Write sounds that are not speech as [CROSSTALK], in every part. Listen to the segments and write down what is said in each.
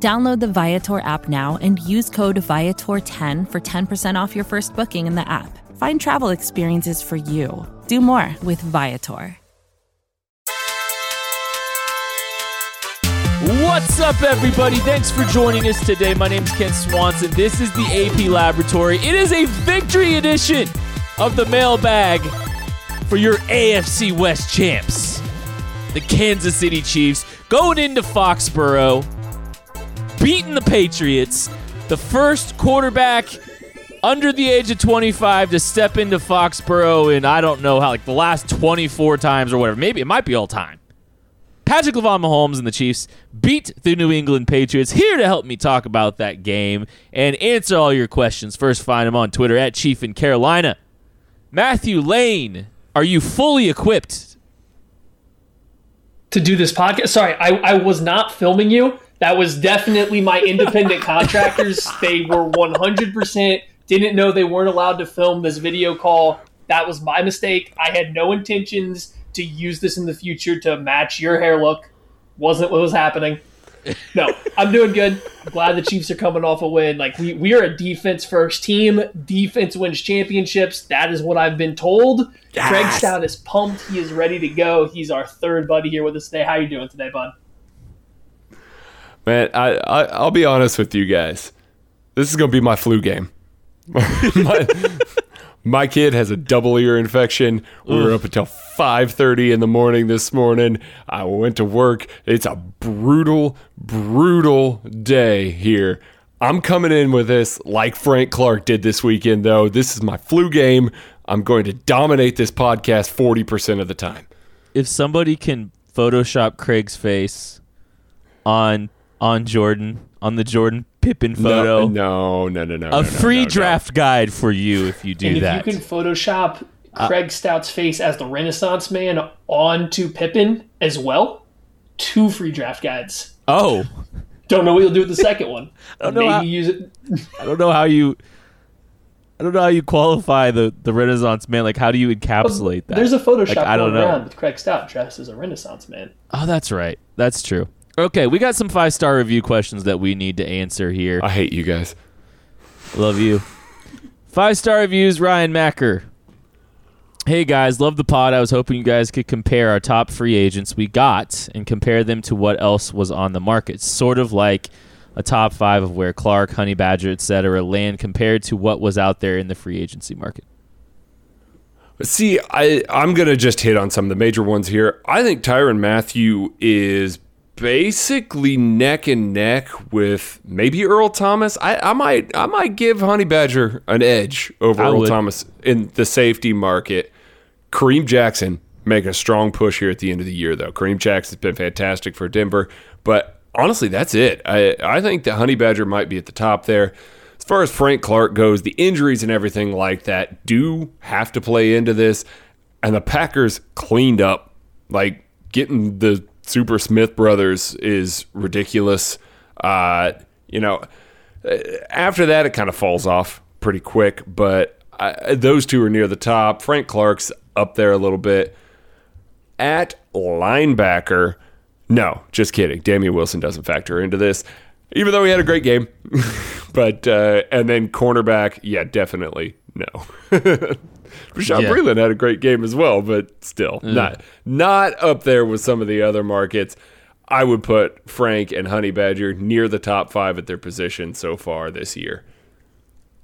Download the Viator app now and use code Viator10 for 10% off your first booking in the app. Find travel experiences for you. Do more with Viator. What's up, everybody? Thanks for joining us today. My name is Kent Swanson. This is the AP Laboratory. It is a victory edition of the mailbag for your AFC West champs, the Kansas City Chiefs, going into Foxborough, beating the Patriots, the first quarterback under the age of 25 to step into Foxborough in I don't know how, like the last 24 times or whatever. Maybe it might be all time. Patrick LaVon Mahomes and the Chiefs beat the New England Patriots. Here to help me talk about that game and answer all your questions. First, find him on Twitter at Chief in Carolina. Matthew Lane, are you fully equipped? To do this podcast? Sorry, I, I was not filming you. That was definitely my independent [LAUGHS] contractors. They were 100% didn't know they weren't allowed to film this video call. That was my mistake. I had no intentions to use this in the future to match your hair look. Wasn't what was happening. No, I'm doing good. I'm glad the Chiefs are coming off a win. Like we, we are a defense first team. Defense wins championships. That is what I've been told. Yes. Craig Stout is pumped. He is ready to go. He's our third buddy here with us today. How are you doing today, bud? Man, I, I I'll be honest with you guys. This is gonna be my flu game. [LAUGHS] my, my kid has a double ear infection. We were up until 5:30 in the morning this morning. I went to work. It's a brutal, brutal day here. I'm coming in with this like Frank Clark did this weekend, though. This is my flu game. I'm going to dominate this podcast 40% of the time. If somebody can Photoshop Craig's face on on Jordan on the Jordan Pippen photo, No, no, no, no, no. a no, free no, no. draft guide for you if you do and if you can Photoshop uh, Craig Stout's face as the Renaissance man onto Pippen as well, two free draft guides. oh, Don't know what you'll do with the second one. [LAUGHS] I don't know Maybe how- use it. I don't know how you. I don't know how you qualify the, the Renaissance man. Like, how do you encapsulate that? There's a Photoshop Like, I don't going know. around with Craig Stout dressed as a Renaissance man. Oh, that's right. That's true. Okay, we got some five star review questions that we need to answer here. I hate you guys. Love you. Five star reviews, Ryan Macker. Hey guys, love the pod. I was hoping you guys could compare our top free agents we got and compare them to what else was on the market. Sort of like a top five of where Clark, Honey Badger, etc. land compared to what was out there in the free agency market. See, I I'm gonna just hit on some of the major ones here. I think Tyrann Mathieu is basically neck and neck with maybe Earl Thomas. I, I might I might give Honey Badger an edge over I Earl would. Thomas in the safety market. Kareem Jackson making a strong push here at the end of the year though. Kareem Jackson's been fantastic for Denver, but honestly, that's it. I I think that Honey Badger might be at the top there. As far as Frank Clark goes, the injuries and everything like that do have to play into this. And the Packers cleaned up. Like getting the Super Smith brothers is ridiculous. Uh, you know, uh, after that, it kind of falls off pretty quick. But I, those two are near the top. Frank Clark's up there a little bit. At linebacker, no, just kidding. Damien Wilson doesn't factor into this, even though he had a great game. [LAUGHS] but uh, and then cornerback, yeah, definitely no. [LAUGHS] Bashaud Yeah. Breeland had a great game as well, but still not not up there with some of the other markets. I would put Frank and Honey Badger near the top five at their position so far this year.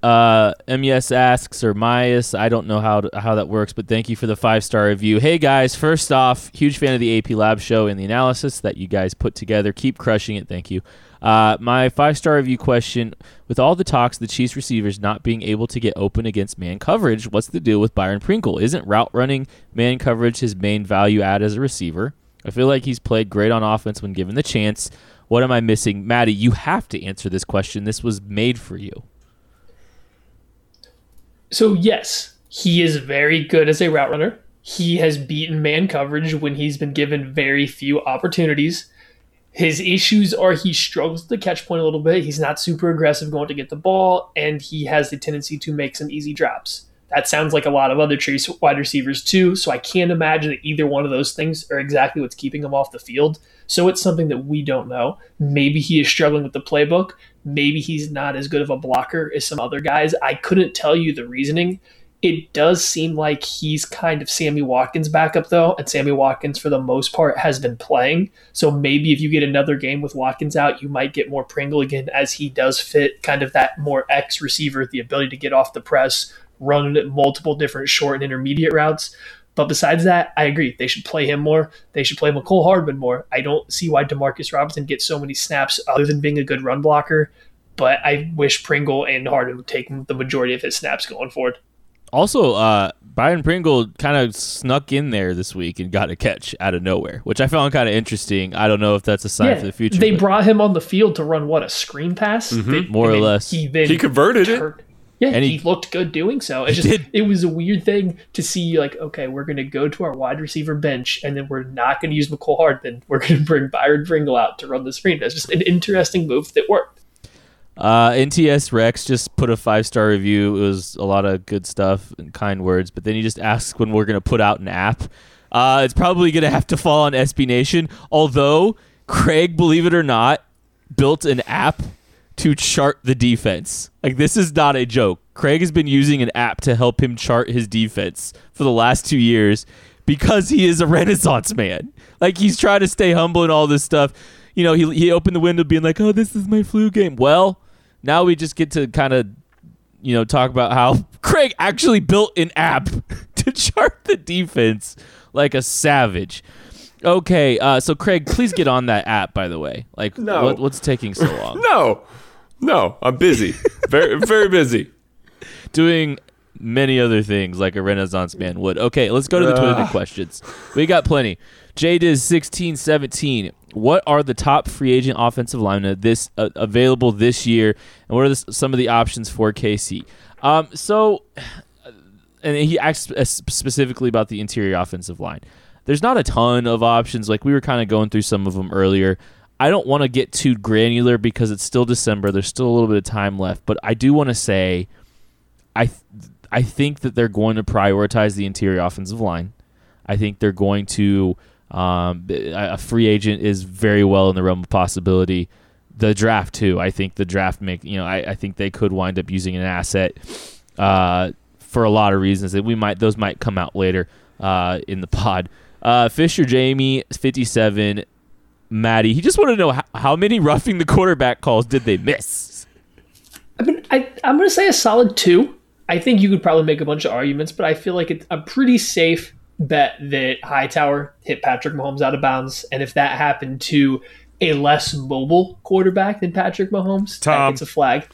Uh, MES asks or Myas, I don't know how to, how that works, but thank you for the five star review. Hey guys, first off, huge fan of the AP Lab show and the analysis that you guys put together. Keep crushing it. Thank you. Uh, my five star review question: With all the talks the Chiefs receivers not being able to get open against man coverage, what's the deal with Byron Pringle? Isn't route running man coverage his main value add as a receiver? I feel like he's played great on offense when given the chance. What am I missing, Maddie? You have to answer this question. This was made for you. So yes, he is very good as a route runner. He has beaten man coverage when he's been given very few opportunities. His issues are he struggles the catch point a little bit. He's not super aggressive going to get the ball, and he has the tendency to make some easy drops. That sounds like a lot of other Chiefs wide receivers too. So I can't imagine that either one of those things are exactly what's keeping him off the field. So it's something that we don't know. Maybe he is struggling with the playbook. Maybe he's not as good of a blocker as some other guys. I couldn't tell you the reasoning. It does seem like he's kind of Sammy Watkins backup though, and Sammy Watkins for the most part has been playing. So maybe if you get another game with Watkins out, you might get more Pringle again as he does fit kind of that more X receiver, the ability to get off the press, run multiple different short and intermediate routes. But besides that, I agree. They should play him more. They should play Mecole Hardman more. I don't see why Demarcus Robinson gets so many snaps other than being a good run blocker. But I wish Pringle and Hardman would take the majority of his snaps going forward. Also, uh, Byron Pringle kind of snuck in there this week and got a catch out of nowhere, which I found kind of interesting. I don't know if that's a sign Yeah, for the future. They but brought him on the field to run what a screen pass, They- More or less. He, then He converted it. Yeah, And he, he- looked good doing so. It's just did. it was a weird thing to see. Like, okay, we're going to go to our wide receiver bench, and then we're not going to use Mecole Hardman. We're going to bring Byron Pringle out to run the screen. That's just an interesting move that worked. Uh, NTS Rex just put a five star review. It was a lot of good stuff and kind words, but then he just asks when we're going to put out an app. Uh, it's probably going to have to fall on SB Nation. Although Craig, believe it or not, built an app to chart the defense. Like this is not a joke. Craig has been using an app to help him chart his defense for the last two years because he is a [LAUGHS] Renaissance man. Like he's trying to stay humble and all this stuff. You know, he he opened the window being like, "Oh, this is my flu game." Well, now we just get to kind of you know talk about how [LAUGHS] Craig actually built an app [LAUGHS] to chart the defense like a savage. Okay, uh, so Craig, please get on that app. By the way, like, No. what, what's taking so long? [LAUGHS] No, no, I'm busy. very, very busy. doing many other things like a Renaissance man would. Okay, let's go to the Twitter questions. We got plenty. JDiz sixteen seventeen. What are the top free agent offensive linemen this uh, available this year, and what are the, some of the options for KC? Um, so, and he asked uh, specifically about the interior offensive line. There's not a ton of options. Like we were kind of going through some of them earlier. I don't want to get too granular because it's still December. There's still a little bit of time left, but I do want to say I th- I think that they're going to prioritize the interior offensive line. I think they're going to um, a free agent is very well in the realm of possibility. The draft too. I think the draft make you know I, I think they could wind up using an asset uh, for a lot of reasons that we might those might come out later uh, in the pod. Uh, Fisher Jamie fifty seven. Maddie, he just wanted to know how, how many roughing the quarterback calls did they miss? I mean, I, I'm going to say a solid two. I think you could probably make a bunch of arguments, but I feel like it's a pretty safe bet that Hightower hit Patrick Mahomes out of bounds. And if that happened to a less mobile quarterback than Patrick Mahomes, that gets a flag.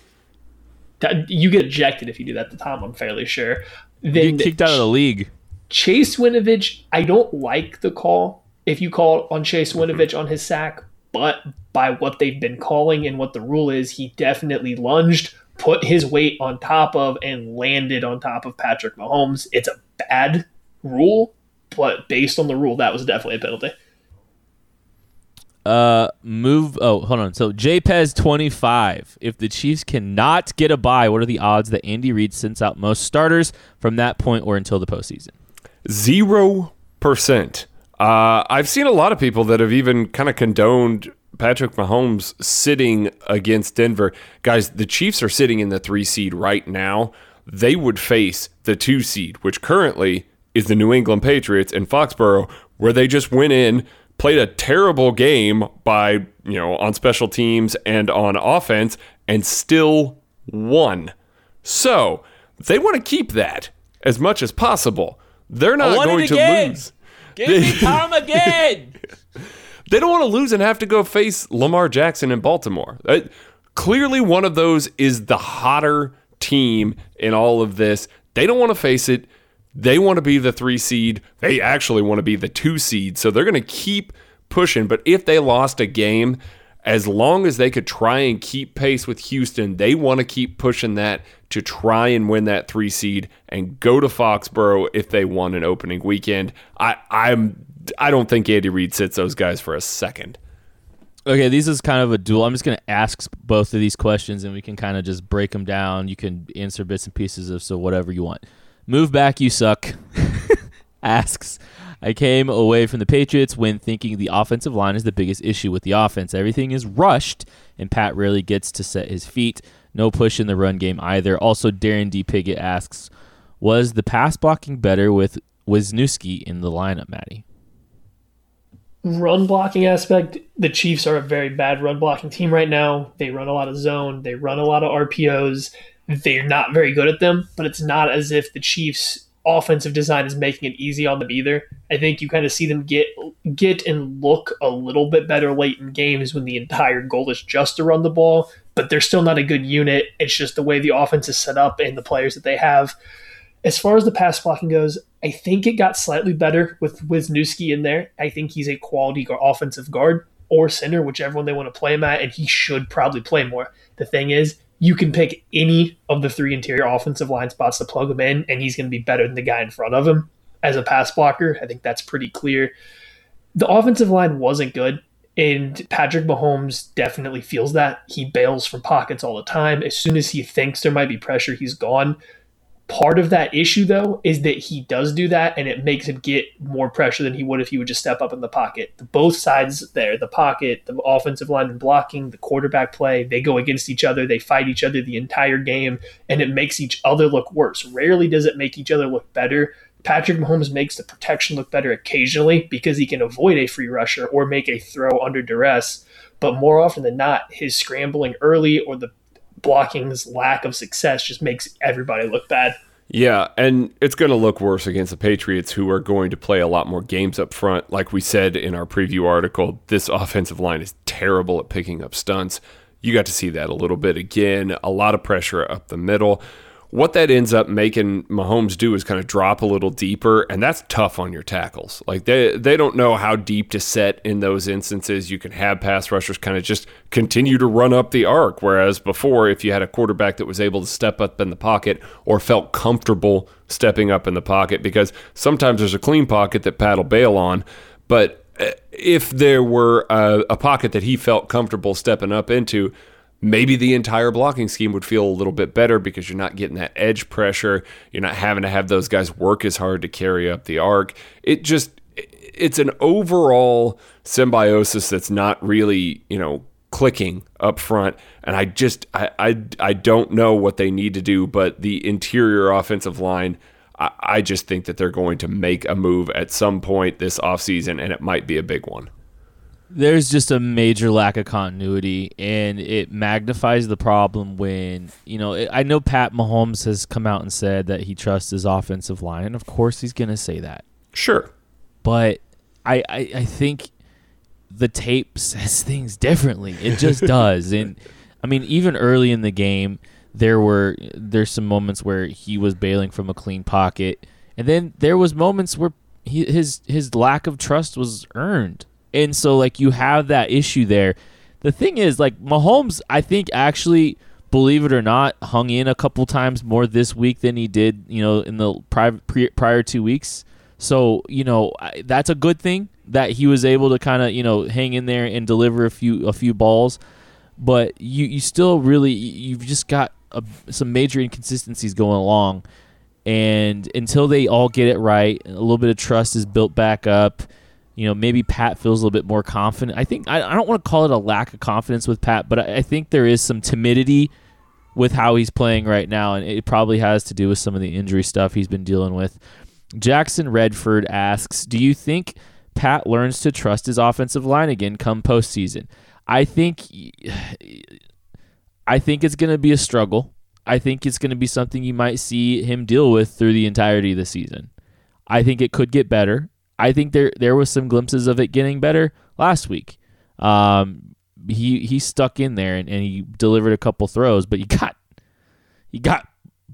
You get ejected if you do that to Tom, I'm fairly sure. you Get Then kicked out of the league. Chase Winovich, I don't like the call if you call on Chase Winovich on his sack, but by what they've been calling and what the rule is, he definitely lunged, put his weight on top of, and landed on top of Patrick Mahomes. It's a bad rule, but based on the rule, that was definitely a penalty. Uh, move. Oh, hold on. So JPEZ twenty five. If the Chiefs cannot get a bye, what are the odds that Andy Reid sends out most starters from that point or until the postseason? Zero percent. Uh, I've seen a lot of people that have even kind of condoned Patrick Mahomes sitting against Denver. Guys, the Chiefs are sitting in the three seed right now. They would face the two seed, which currently is the New England Patriots in Foxborough, where they just went in, played a terrible game by, you know, on special teams and on offense, and still won. So they want to keep that as much as possible. They're not going to lose. Give me [LAUGHS] Tom again. They don't want to lose and have to go face Lamar Jackson in Baltimore. Uh, clearly, one of those is the hotter team in all of this. They don't want to face it. They want to be the three seed. They actually want to be the two seed. So they're going to keep pushing. But if they lost a game, as long as they could try and keep pace with Houston, they want to keep pushing that to try and win that three seed and go to Foxborough if they won an opening weekend. I I'm I don't think Andy Reid sits those guys for a second. Okay, this is kind of a duel. I'm just going to ask both of these questions, and we can kind of just break them down. You can answer bits and pieces of so whatever you want. Move back, you suck. [LAUGHS] asks, I came away from the Patriots when thinking the offensive line is the biggest issue with the offense. Everything is rushed, and Pat rarely gets to set his feet. No push in the run game either. Also, Darren D. Piggott asks, was the pass blocking better with Wisniewski in the lineup, Maddie? run blocking aspect, the Chiefs are a very bad run blocking team right now. They run a lot of zone, they run a lot of RPOs. They're not very good at them, but it's not as if the Chiefs offensive design is making it easy on them either. I think you kind of see them get get and look a little bit better late in games when the entire goal is just to run the ball, but they're still not a good unit. It's just the way the offense is set up and the players that they have. As far as the pass blocking goes, I think it got slightly better with Wisniewski in there. I think he's a quality offensive guard or center, whichever one they want to play him at, and he should probably play more. The thing is, you can pick any of the three interior offensive line spots to plug him in, and he's going to be better than the guy in front of him as a pass blocker. I think that's pretty clear. The offensive line wasn't good, and Patrick Mahomes definitely feels that. He bails from pockets all the time. As soon as he thinks there might be pressure, he's gone. Part of that issue, though, is that he does do that, and it makes him get more pressure than he would if he would just step up in the pocket. Both sides there, the pocket, the offensive line and blocking, the quarterback play, they go against each other. They fight each other the entire game, and it makes each other look worse. Rarely does it make each other look better. Patrick Mahomes makes the protection look better occasionally because he can avoid a free rusher or make a throw under duress. But more often than not, his scrambling early or the blocking's lack of success just makes everybody look bad. Yeah, and it's going to look worse against the Patriots, who are going to play a lot more games up front. Like we said in our preview article, this offensive line is terrible at picking up stunts. You got to see that a little bit again. A lot of pressure up the middle what that ends up making Mahomes do is kind of drop a little deeper, and that's tough on your tackles. Like they they don't know how deep to set in those instances. You can have pass rushers kind of just continue to run up the arc, whereas before, if you had a quarterback that was able to step up in the pocket or felt comfortable stepping up in the pocket, because sometimes there's a clean pocket that Pat will bail on, but eh, if there were a, a pocket that he felt comfortable stepping up into, maybe the entire blocking scheme would feel a little bit better because you're not getting that edge pressure. You're not having to have those guys work as hard to carry up the arc. It just it's an overall symbiosis that's not really, you know, clicking up front. And I just I I, I don't know what they need to do, but the interior offensive line I, I just think that they're going to make a move at some point this offseason and it might be a big one there's just a major lack of continuity, and it magnifies the problem when you know. I know Pat Mahomes has come out and said that he trusts his offensive line, and of course he's going to say that. Sure, but I, I I think the tape [LAUGHS] says things differently. It just [LAUGHS] does, and I mean even early in the game, there were there's some moments where he was bailing from a clean pocket, and then there was moments where he, his his lack of trust was earned and so like you have that issue there. The thing is like Mahomes I think actually believe it or not hung in a couple times more this week than he did, you know, in the prior prior 2 weeks. So, you know, that's a good thing that he was able to kind of, you know, hang in there and deliver a few a few balls. But you you still really you've just got a, some major inconsistencies going along and until they all get it right, a little bit of trust is built back up you know, maybe Pat feels a little bit more confident. I think I, I don't want to call it a lack of confidence with Pat, but I, I think there is some timidity with how he's playing right now, and it probably has to do with some of the injury stuff he's been dealing with. Jackson Redford asks, "Do you think Pat learns to trust his offensive line again come postseason?" I think, I think it's going to be a struggle. I think it's going to be something you might see him deal with through the entirety of the season. I think it could get better. I think there there was some glimpses of it getting better last week. Um, he he stuck in there and, and he delivered a couple throws, but he got he got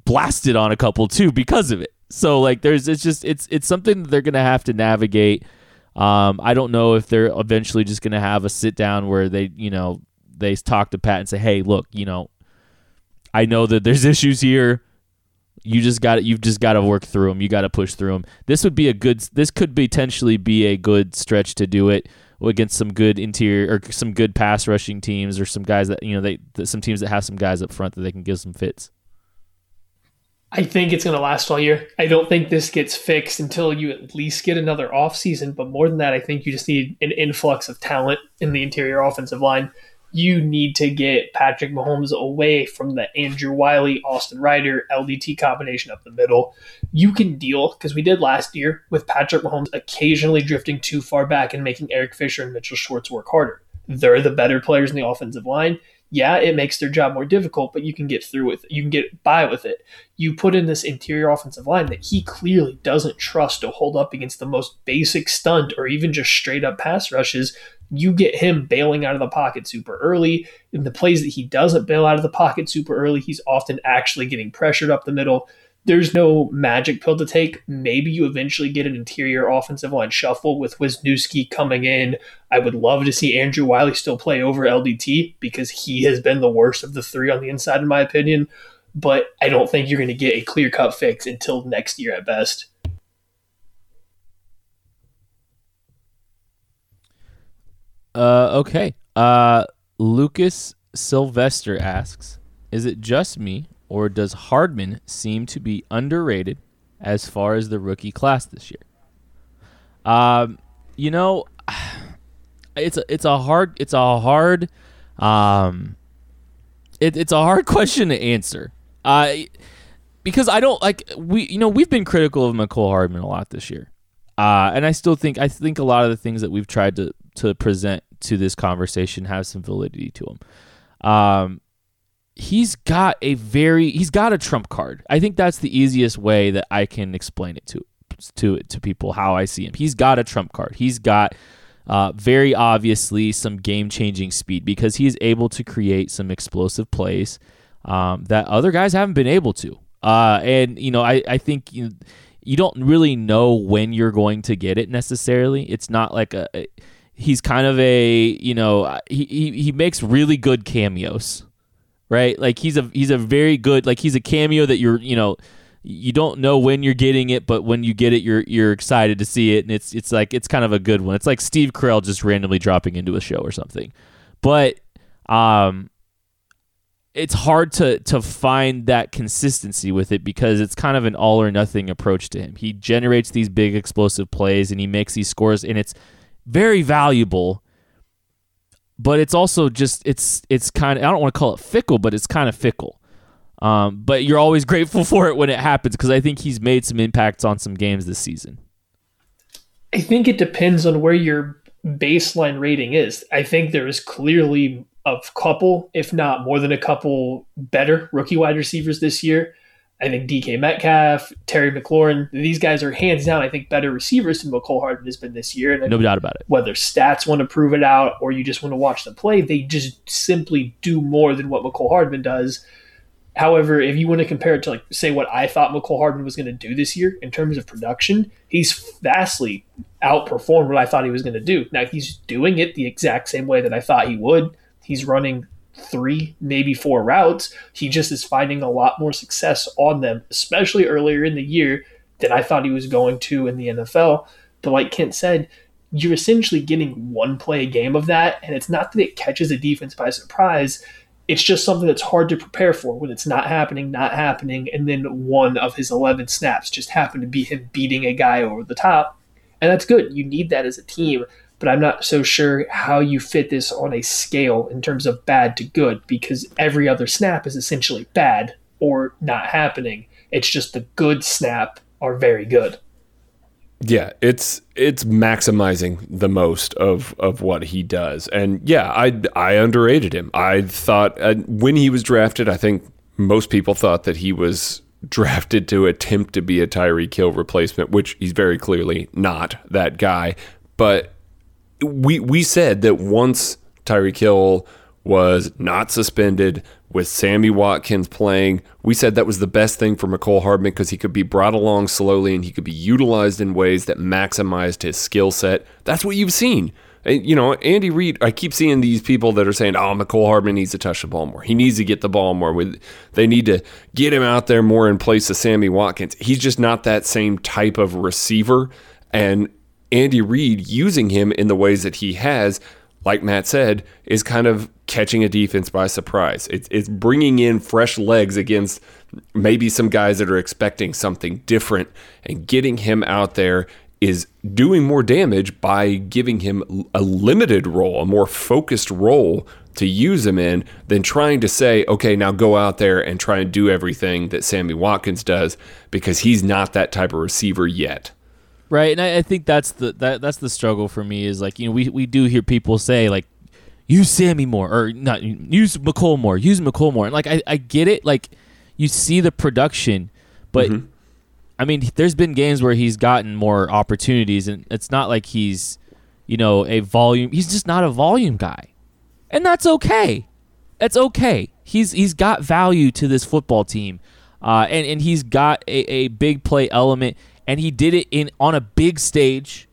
blasted on a couple too because of it. So like there's it's just it's it's something that they're gonna have to navigate. Um, I don't know if they're eventually just gonna have a sit down where they you know they talk to Pat and say, hey, look, you know, I know that there's [LAUGHS] issues here. You just got you've just got to work through them. You got to push through them. This would be a good. This could potentially be a good stretch to do it against some good interior or some good pass rushing teams or some guys that you know they some teams that have some guys up front that they can give some fits. I think it's going to last all year. I don't think this gets fixed until you at least get another offseason. But more than that, I think you just need an influx of talent in the interior offensive line you need to get Patrick Mahomes away from the Andrew Wylie, Austin Reiter, LDT combination up the middle. You can deal, because we did last year, with Patrick Mahomes occasionally drifting too far back and making Eric Fisher and Mitchell Schwartz work harder. They're the better players in the offensive line. Yeah, it makes their job more difficult, but you can get through with it. You can get by with it. You put in this interior offensive line that he clearly doesn't trust to hold up against the most basic stunt or even just straight up pass rushes you get him bailing out of the pocket super early. In the plays that he doesn't bail out of the pocket super early, he's often actually getting pressured up the middle. There's no magic pill to take. Maybe you eventually get an interior offensive line shuffle with Wisniewski coming in. I would love to see Andrew Wylie still play over LDT because he has been the worst of the three on the inside, in my opinion. But I don't think you're going to get a clear cut fix until next year at best. Uh, okay. Uh, Lucas Sylvester asks, "Is it just me, or does Hardman seem to be underrated as far as the rookie class this year?" Um, you know, [SIGHS] it's a it's a hard it's a hard um, it, it's a hard [LAUGHS] question to answer. Uh, because I don't like we you know we've been critical of Mecole Hardman a lot this year. Uh, and I still think I think a lot of the things that we've tried to to present to this conversation have some validity to him. Um, he's got a very he's got a trump card. I think that's the easiest way that I can explain it to to it to people how I see him. He's got a trump card. He's got uh, very obviously some game changing speed because he's able to create some explosive plays um, that other guys haven't been able to. Uh, and you know, I I think you, you don't really know when you're going to get it necessarily. It's not like a he's kind of a you know he, he he makes really good cameos right? Like he's a he's a very good like he's a cameo that you're you know you don't know when you're getting it but when you get it you're you're excited to see it. And it's it's like it's kind of a good one. It's like Steve Carell just randomly dropping into a show or something. But um it's hard to to find that consistency with it because it's kind of an all or nothing approach to him. He generates these big explosive plays and he makes these scores and it's very valuable but it's also just it's it's kind of I don't want to call it fickle, but it's kind of fickle. Um, but you're always [LAUGHS] grateful for it when it happens because I think he's made some impacts on some games this season. I think it depends on where your baseline rating is. I think there is clearly a couple, if not more than a couple, better rookie wide receivers this year. I think DK Metcalf, Terry McLaurin, these guys are hands down, I think, better receivers than Mecole Hardman has been this year. And no doubt about it. Whether stats want to prove it out or you just want to watch them play, they just simply do more than what Mecole Hardman does. However, if you want to compare it to, like, say, what I thought Mecole Hardman was going to do this year in terms of production, he's vastly outperformed what I thought he was going to do. Now, he's doing it the exact same way that I thought he would. He's running three, maybe four routes. He just is finding a lot more success on them, especially earlier in the year than I thought he was going to in the NFL. But like Kent said, you're essentially getting one play a game of that, and it's not that it catches a defense by surprise. It's just something that's hard to prepare for when it's not happening, not happening, and then one of his 11 snaps just happened to be him beating a guy over the top. And that's good. You need that as a team but I'm not so sure how you fit this on a scale in terms of bad to good because every other snap is essentially bad or not happening. It's just the good snap are very good. Yeah, it's it's maximizing the most of of what he does, and yeah, I I underrated him. I thought uh, when he was drafted, I think most people thought that he was [LAUGHS] drafted to attempt to be a Tyreek Hill replacement, which he's very clearly not that guy. But we we said that once Tyreek Hill was not suspended with Sammy Watkins playing, we said that was the best thing for Mecole Hardman because he could be brought along slowly and he could be utilized in ways that maximized his skill set. That's what you've seen. Eh, you know, Andy Reid, I keep seeing these people that are saying, oh, Mecole Hardman needs to touch the ball more. He needs to get the ball more. They need to get him out there more in place of Sammy Watkins. He's just not that same type of receiver. And Andy Reid using him in the ways that he has, like Matt said, is kind of catching a defense by surprise. It's, it's bringing in fresh legs against maybe some guys that are expecting something different and getting him out there is doing more damage by giving him a limited role, a more focused role to use him in than trying to say, okay, now go out there and try and do everything that Sammy Watkins does because he's not that type of receiver yet. Right, and I, I think that's the that that's the struggle for me is like you know we we do hear people say like use Sammy more or not use Mecole more, use Mecole more, and like I I get it like you see the production, but. Mm-hmm I mean, there's been games where he's gotten more opportunities, and it's not like he's, you know, a volume. He's just not a volume guy, and that's okay. That's okay. He's he's got value to this football team, uh, and and he's got a, a big play element, and he did it in on a big stage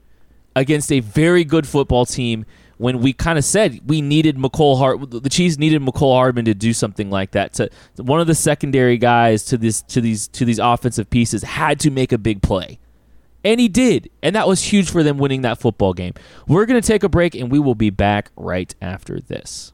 against a very good football team when we kind of said we needed Mecole Hart, the Chiefs needed Mecole Hardman to do something like that. To one of the secondary guys to this to these to these offensive pieces had to make a big play. And he did. And that was huge for them winning that football game. We're going to take a break and we will be back right after this.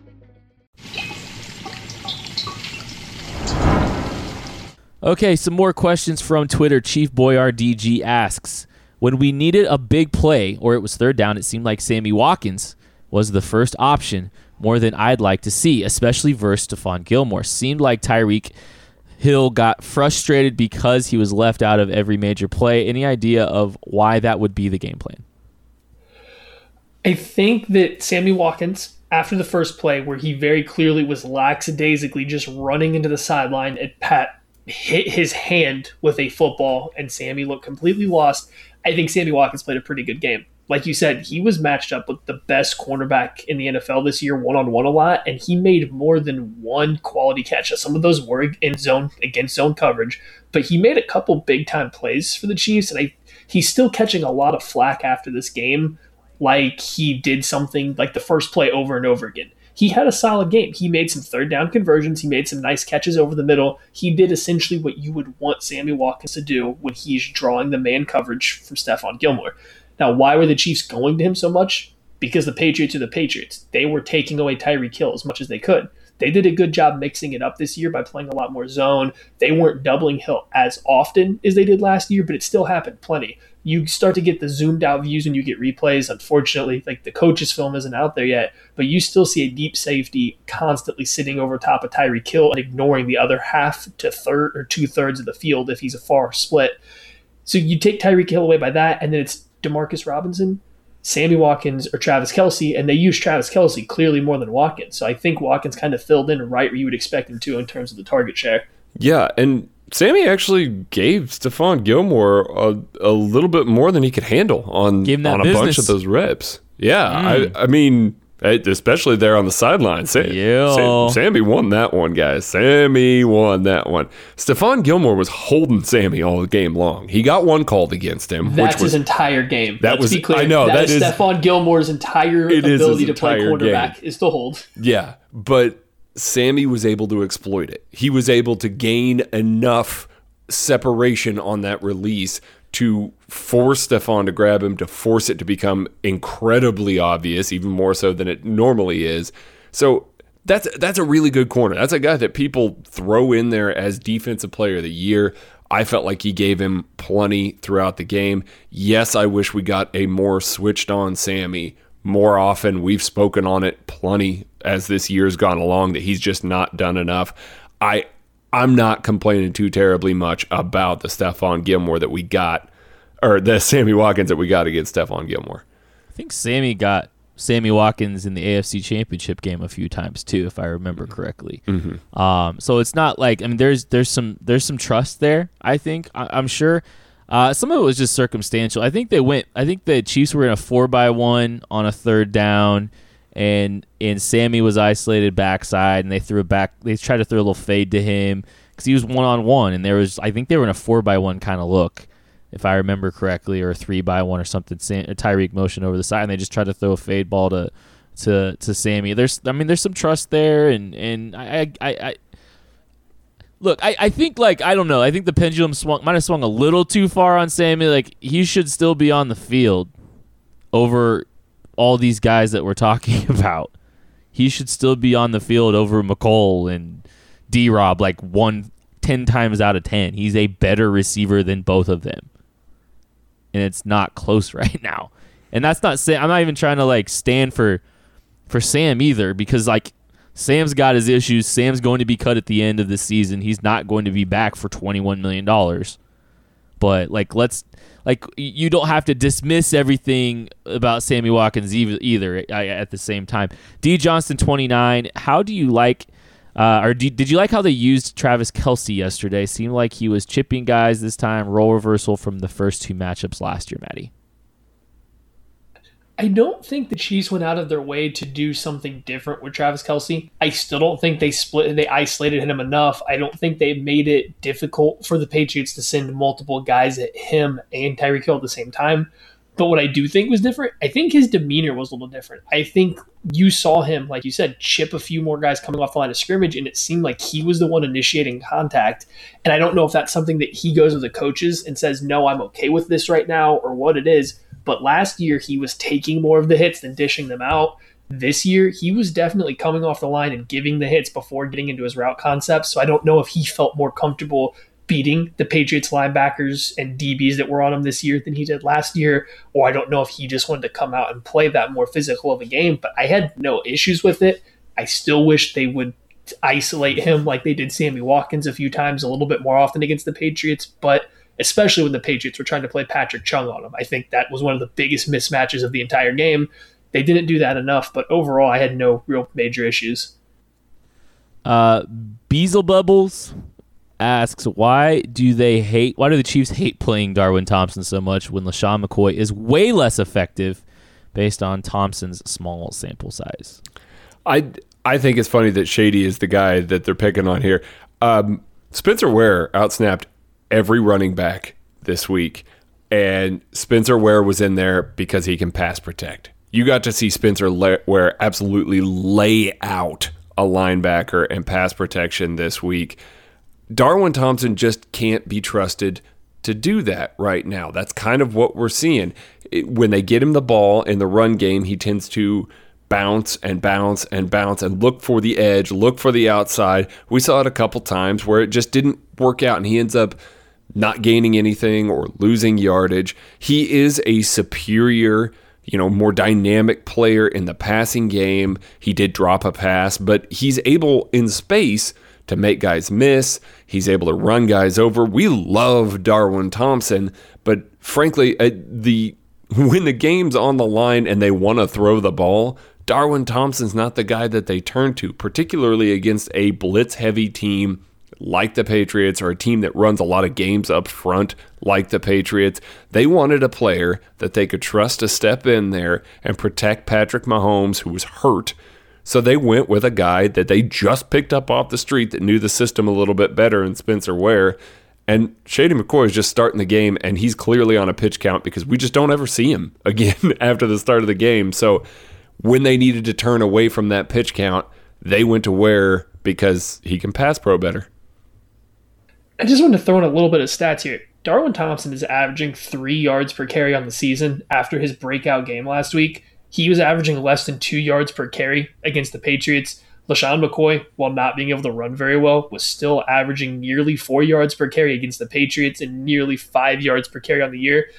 Okay, some more questions from Twitter. Chief Boyar DG asks, when we needed a big play or it was third down, it seemed like Sammy Watkins was the first option more than I'd like to see, especially versus Stephon Gilmore. Seemed like Tyreek Hill got frustrated because he was left out of every major play. Any idea of why that would be the game plan? I think that Sammy Watkins, after the first play, where he very clearly was lackadaisically just running into the sideline at Pat hit his hand with a football and Sammy looked completely lost. I think Sammy Watkins played a pretty good game. Like you said, he was matched up with the best cornerback in the NFL this year, one on one a lot, and he made more than one quality catch. Some of those were in zone against zone coverage, but he made a couple big time plays for the Chiefs, and I, he's still catching a lot of flack after this game, like he did something like the first play over and over again he had a solid game. He made some third down conversions. He made some nice catches over the middle. He did essentially what you would want Sammy Watkins to do when he's drawing the man coverage for Stephon Gilmore. Now, why were the Chiefs going to him so much? Because the Patriots are the Patriots. They were taking away Tyreek Hill as much as they could. They did a good job mixing it up this year by playing a lot more zone. They weren't doubling Hill as often as they did last year, but it still happened plenty you start to get the zoomed out views when you get replays. Unfortunately, like the coach's film isn't out there yet, but you still see a deep safety constantly sitting over top of Tyreek Hill and ignoring the other half to third or two thirds of the field if he's a far split. So you take Tyreek Hill away by that, and then it's Demarcus Robinson, Sammy Watkins, or Travis Kelce, and they use Travis Kelce clearly more than Watkins. So I think Watkins kind of filled in right where you would expect him to in terms of the target share. Yeah, and Sammy actually gave Stephon Gilmore a, a little bit more than he could handle on, on a business. bunch of those reps. Yeah, mm. I, I mean, especially there on the sideline. Sam, yeah. Sam, Sammy won that one, guys. Sammy won that one. Stephon Gilmore was holding Sammy all game long. He got one called against him. That's which was, his entire game. That Let's was be clear. I know that, that is, is Stephon Gilmore's entire ability to play quarterback game. is to hold. Yeah, but Sammy was able to exploit it. He was able to gain enough separation on that release to force Stephon to grab him, to force it to become incredibly obvious, even more so than it normally is. So that's that's a really good corner. That's a guy that people throw in there as defensive player of the year. I felt like he gave him plenty throughout the game. Yes, I wish we got a more switched on Sammy more often. We've spoken on it plenty as this year's gone along that he's just not done enough. I I'm not complaining too terribly much about the Stephon Gilmore that we got or the [LAUGHS] Sammy Watkins that we got against Stephon Gilmore. I think Sammy got Sammy Watkins in the AFC Championship game a few times too, if I remember correctly. Mm-hmm. Um, so it's not like I mean, there's there's some there's some trust there. I think I, am sure. Uh, some of it was just circumstantial. I think they went. I think the Chiefs were in a four by one on a third down, and and Sammy was isolated backside, and they threw it back. They tried to throw a little fade to him because he was one on one, and there was. I think they were in a four by one kind of look if I remember correctly, or a three by one or something. A uh, Tyreek motion over the side, and they just tried to throw a fade ball to to to Sammy. There's, I mean, there's some trust there, and and I I, I look, I, I think like I don't know. I think the pendulum swung might have swung a little too far on Sammy. Like he should still be on the field over all these guys that we're talking [LAUGHS] about. He should still be on the field over Mecole and D Rob like one ten times out of ten. He's a better receiver than both of them and it's not close [LAUGHS] right now. And that's not saying I'm not even trying to like stand for for Sam either because like Sam's got his issues. Sam's going to be cut at the end of the season. He's not going to be back for 21 million dollars. But like let's like you don't have to dismiss everything about Sammy Watkins either at the same time. D Johnston 29, how do you like uh, or did, did you like how they used Travis Kelce yesterday? Seemed like he was chipping guys this time, role reversal from the first two matchups last year, Maddie. I don't think the Chiefs went out of their way to do something different with Travis Kelce. I still don't think they split they isolated him enough. I don't think they made it difficult for the Patriots to send multiple guys at him and Tyreek Hill at the same time. But what I do think was different, I think his demeanor was a little different. I think you saw him, like you said, chip a few more guys coming off the line of scrimmage, and it seemed like he was the one initiating contact. And I don't know if that's something that he goes with the coaches and says, no, I'm okay with this right now, or what it is. But last year, he was taking more of the hits than dishing them out. This year, he was definitely coming off the line and giving the hits before getting into his route concepts. So I don't know if he felt more comfortable beating the Patriots linebackers and DBs that were on him this year than he did last year, or I don't know if he just wanted to come out and play that more physical of a game, but I had no issues with it. I still wish they would isolate him like they did Sammy Watkins a few times a little bit more often against the Patriots, but especially when the Patriots were trying to play Patrick Chung on him. I think that was one of the biggest mismatches of the entire game. They didn't do that enough, but overall I had no real major issues. Uh Beelzebubbles asks, why do they hate? Why do the Chiefs hate playing Darwin Thompson so much when LeSean McCoy is way less effective based on Thompson's small sample size? I I think it's funny that Shady is the guy that they're picking on here. Um, Spencer Ware outsnapped every running back this week, and Spencer Ware was in there because he can pass protect. You got to see Spencer Ware absolutely lay out a linebacker and pass protection this week. Darwin Thompson just can't be trusted to do that right now. That's kind of what we're seeing. when they get him the ball in the run game, he tends to bounce and bounce and bounce and look for the edge, look for the outside. We saw it a couple times where it just didn't work out and he ends up not gaining anything or losing yardage. He is a superior, you know, more dynamic player in the passing game. He did drop a pass, but he's able in space to make guys miss. He's able to run guys over. We love Darwin Thompson, but frankly, uh, the [LAUGHS] when the game's on the line and they want to throw the ball, Darwin Thompson's not the guy that they turn to, particularly against a blitz heavy team like the Patriots or a team that runs a lot of games up front like the Patriots. They wanted a player that they could trust to step in there and protect Patrick Mahomes, who was hurt so they went with a guy that they just picked up off the street that knew the system a little bit better in Spencer Ware. And Shady McCoy is just starting the game, and he's clearly on a pitch count because we just don't ever see him [LAUGHS] again after the start of the game. So when they needed to turn away from that pitch count, they went to Ware because he can pass pro better. I just want to throw in a little bit of stats here. Darwin Thompson is averaging three yards per carry on the season after his breakout game last week. He was averaging less than two yards per carry against the Patriots. LeSean McCoy, while not being able to run very well, was still averaging nearly four yards per carry against the Patriots and nearly five yards per carry on the year.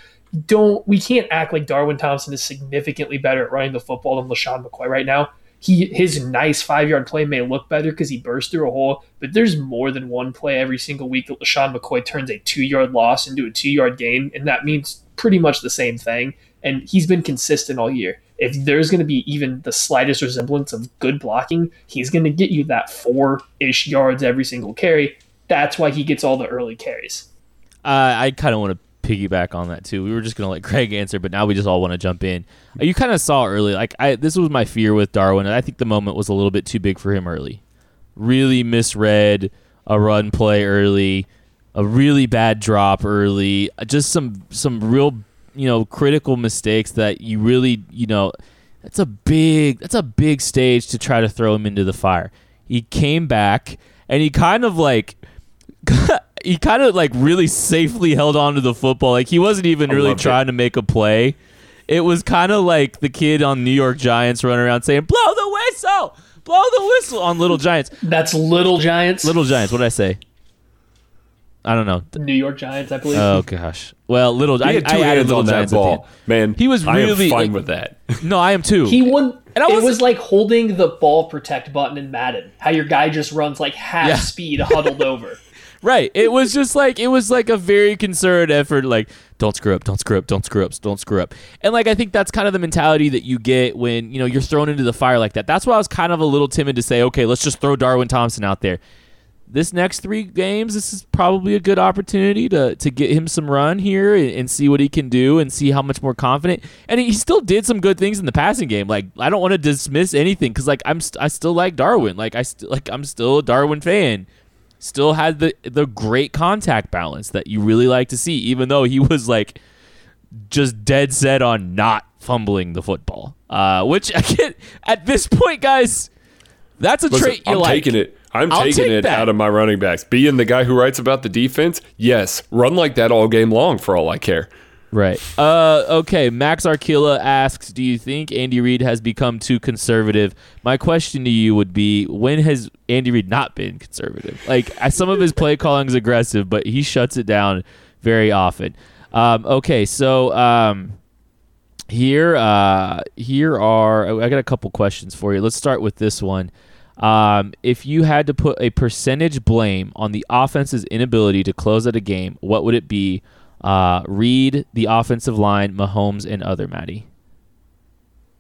Don't we can't act like Darwin Thompson is significantly better at running the football than LeSean McCoy right now. He his nice five yard play may look better because he burst through a hole, but there's more than one play every single week that LeSean McCoy turns a two yard loss into a two yard gain, and that means pretty much the same thing. And he's been consistent all year if there's going to be even the slightest resemblance of good blocking, he's going to get you that four ish yards every single carry. That's why he gets all the early carries. Uh, I kind of want to piggyback on that too. We were just to let [LAUGHS] Greg answer, but now we just all want to jump in. Uh, you kind of saw early, like I, this was my fear with Darwin. I think the moment was a little bit too big for him early. Really misread a run play early, a really bad drop early, just some some real you know critical mistakes that you really you know that's a big that's a big stage to try to throw him into the fire. He came back and he kind of like [LAUGHS] he kind of like really safely held on to the football. Like he wasn't even I really trying it. to make a play. It was kind of like the kid on New York Giants running around saying, "Blow the whistle, blow the whistle" on Little Giants. That's Little Giants. Little Giants. What did I say? I don't know. New York Giants, I believe. Oh gosh. Well, little. He I, had two I hands on that ball, man. He was really fine like, with that. [LAUGHS] No, I am too. He won. And it was like holding the ball protect button in Madden. How your guy just runs like half yeah. speed, huddled over. [LAUGHS] Right. It was just like it was like a very concerted effort. Like, don't screw up, don't screw up, don't screw up, don't screw up. And like I think that's kind of the mentality that you get when you know you're thrown into the fire like that. That's why I was kind of a little timid to say, okay, let's just throw Darwin Thompson out there this next three games, this is probably a good opportunity to to get him some run here and, and, see what he can do and see how much more confident. And he still did some good things in the passing game. Like I don't want to dismiss anything because like I'm st- I still like Darwin. Like I still like I'm still a Darwin fan. Still had the the great contact balance that you really like to see, even though he was like just dead set on not fumbling the football. Uh, which [LAUGHS] I get at this point, guys. That's a Listen, trait you I'm like. taking it. I'm I'll taking it that. out of my running backs. Being the guy who writes about the defense, yes, run like that all game long for all I care. Right. Uh, okay. Max Arquilla asks, "Do you think Andy Reid has become too conservative?" My question to you would be, when has Andy Reid not been conservative? Like some of his play calling is aggressive, but he shuts it down very often. Um, okay, so um, here, uh, here are I got a couple questions for you. Let's start with this one. Um, if you had to put a percentage blame on the offense's inability to close out a game, what would it be? Uh, Reid, the offensive line, Mahomes, and other Maddie.